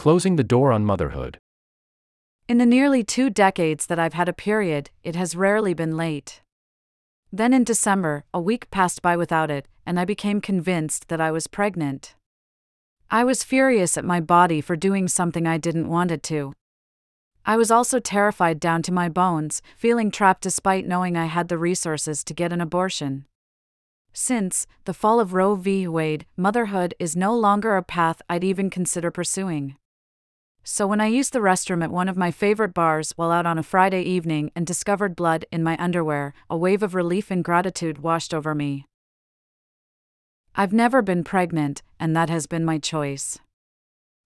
Closing the door on motherhood. In the nearly two decades that I've had a period, it has rarely been late. Then in December, a week passed by without it, and I became convinced that I was pregnant. I was furious at my body for doing something I didn't want it to. I was also terrified down to my bones, feeling trapped despite knowing I had the resources to get an abortion. Since the fall of Roe v. Wade, motherhood is no longer a path I'd even consider pursuing. So, when I used the restroom at one of my favorite bars while out on a Friday evening and discovered blood in my underwear, a wave of relief and gratitude washed over me. I've never been pregnant, and that has been my choice.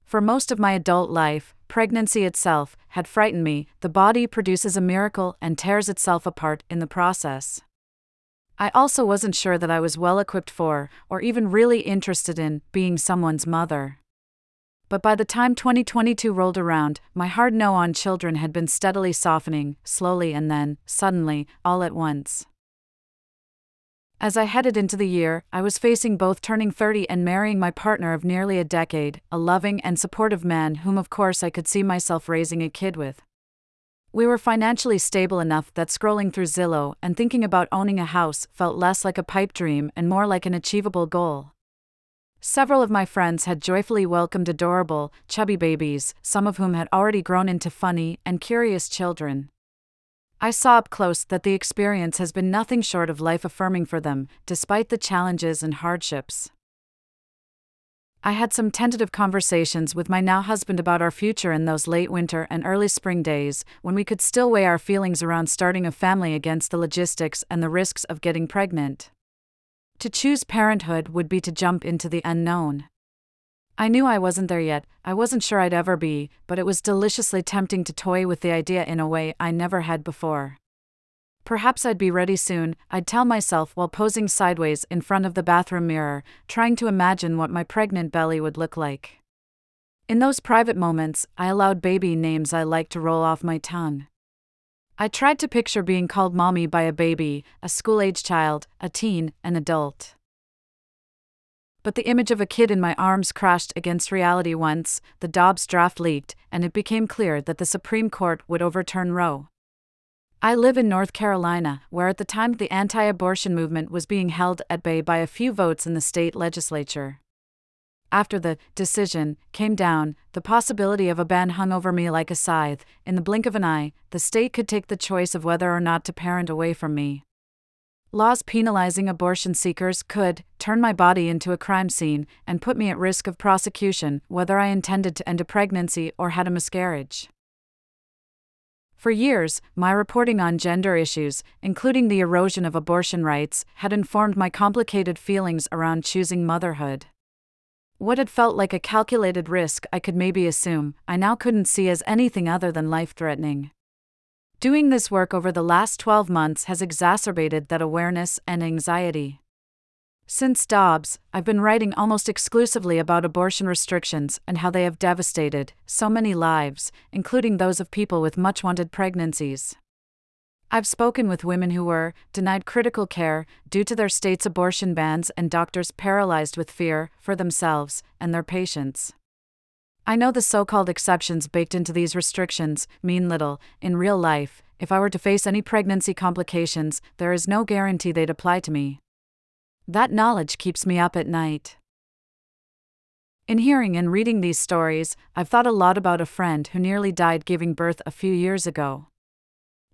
For most of my adult life, pregnancy itself had frightened me. The body produces a miracle and tears itself apart in the process. I also wasn't sure that I was well equipped for, or even really interested in, being someone's mother. But by the time 2022 rolled around, my hard no on children had been steadily softening, slowly and then, suddenly, all at once. As I headed into the year, I was facing both turning 30 and marrying my partner of nearly a decade, a loving and supportive man whom, of course, I could see myself raising a kid with. We were financially stable enough that scrolling through Zillow and thinking about owning a house felt less like a pipe dream and more like an achievable goal. Several of my friends had joyfully welcomed adorable, chubby babies, some of whom had already grown into funny and curious children. I saw up close that the experience has been nothing short of life affirming for them, despite the challenges and hardships. I had some tentative conversations with my now husband about our future in those late winter and early spring days, when we could still weigh our feelings around starting a family against the logistics and the risks of getting pregnant. To choose parenthood would be to jump into the unknown. I knew I wasn't there yet, I wasn't sure I'd ever be, but it was deliciously tempting to toy with the idea in a way I never had before. Perhaps I'd be ready soon, I'd tell myself while posing sideways in front of the bathroom mirror, trying to imagine what my pregnant belly would look like. In those private moments, I allowed baby names I liked to roll off my tongue. I tried to picture being called mommy by a baby, a school age child, a teen, an adult. But the image of a kid in my arms crashed against reality once the Dobbs draft leaked, and it became clear that the Supreme Court would overturn Roe. I live in North Carolina, where at the time the anti abortion movement was being held at bay by a few votes in the state legislature. After the decision came down, the possibility of a ban hung over me like a scythe. In the blink of an eye, the state could take the choice of whether or not to parent away from me. Laws penalizing abortion seekers could turn my body into a crime scene and put me at risk of prosecution, whether I intended to end a pregnancy or had a miscarriage. For years, my reporting on gender issues, including the erosion of abortion rights, had informed my complicated feelings around choosing motherhood. What had felt like a calculated risk I could maybe assume, I now couldn't see as anything other than life threatening. Doing this work over the last 12 months has exacerbated that awareness and anxiety. Since Dobbs, I've been writing almost exclusively about abortion restrictions and how they have devastated so many lives, including those of people with much wanted pregnancies. I've spoken with women who were denied critical care due to their state's abortion bans and doctors paralyzed with fear for themselves and their patients. I know the so called exceptions baked into these restrictions mean little. In real life, if I were to face any pregnancy complications, there is no guarantee they'd apply to me. That knowledge keeps me up at night. In hearing and reading these stories, I've thought a lot about a friend who nearly died giving birth a few years ago.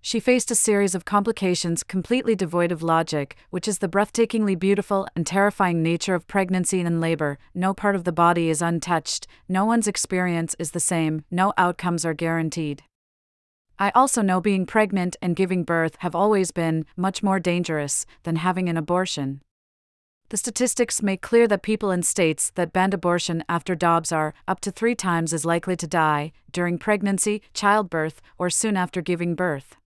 She faced a series of complications completely devoid of logic, which is the breathtakingly beautiful and terrifying nature of pregnancy and labor. No part of the body is untouched, no one's experience is the same, no outcomes are guaranteed. I also know being pregnant and giving birth have always been much more dangerous than having an abortion. The statistics make clear that people in states that banned abortion after Dobbs are up to three times as likely to die during pregnancy, childbirth, or soon after giving birth.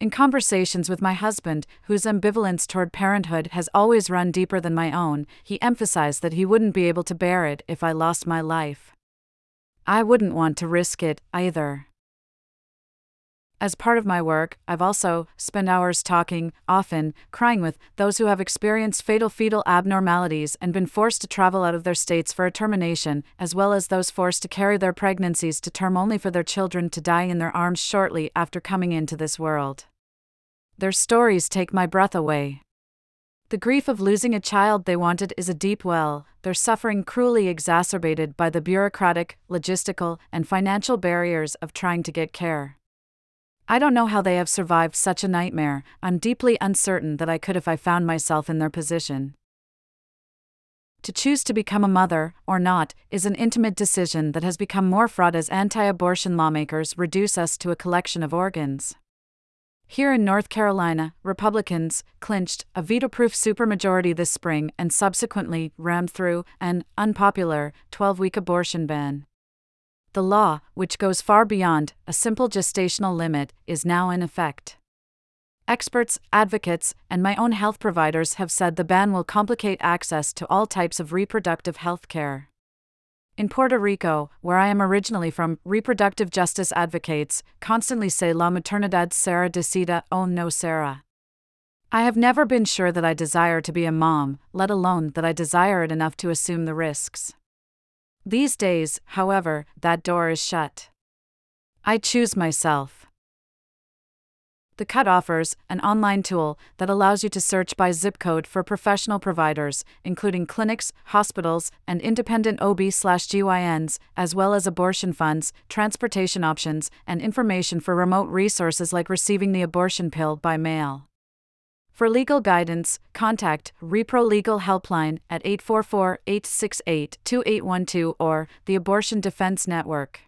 In conversations with my husband, whose ambivalence toward parenthood has always run deeper than my own, he emphasized that he wouldn't be able to bear it if I lost my life. I wouldn't want to risk it, either. As part of my work, I've also spent hours talking, often crying with those who have experienced fatal fetal abnormalities and been forced to travel out of their states for a termination, as well as those forced to carry their pregnancies to term only for their children to die in their arms shortly after coming into this world. Their stories take my breath away. The grief of losing a child they wanted is a deep well, their suffering cruelly exacerbated by the bureaucratic, logistical, and financial barriers of trying to get care. I don't know how they have survived such a nightmare, I'm deeply uncertain that I could if I found myself in their position. To choose to become a mother, or not, is an intimate decision that has become more fraught as anti abortion lawmakers reduce us to a collection of organs. Here in North Carolina, Republicans clinched a veto proof supermajority this spring and subsequently rammed through an unpopular 12 week abortion ban. The law, which goes far beyond a simple gestational limit, is now in effect. Experts, advocates, and my own health providers have said the ban will complicate access to all types of reproductive health care. In Puerto Rico, where I am originally from, reproductive justice advocates constantly say La maternidad será decida o no será. I have never been sure that I desire to be a mom, let alone that I desire it enough to assume the risks. These days, however, that door is shut. I choose myself. The Cut offers an online tool that allows you to search by zip code for professional providers, including clinics, hospitals, and independent OB/GYNs, as well as abortion funds, transportation options, and information for remote resources like receiving the abortion pill by mail. For legal guidance, contact Repro Legal Helpline at 844 868 2812 or the Abortion Defense Network.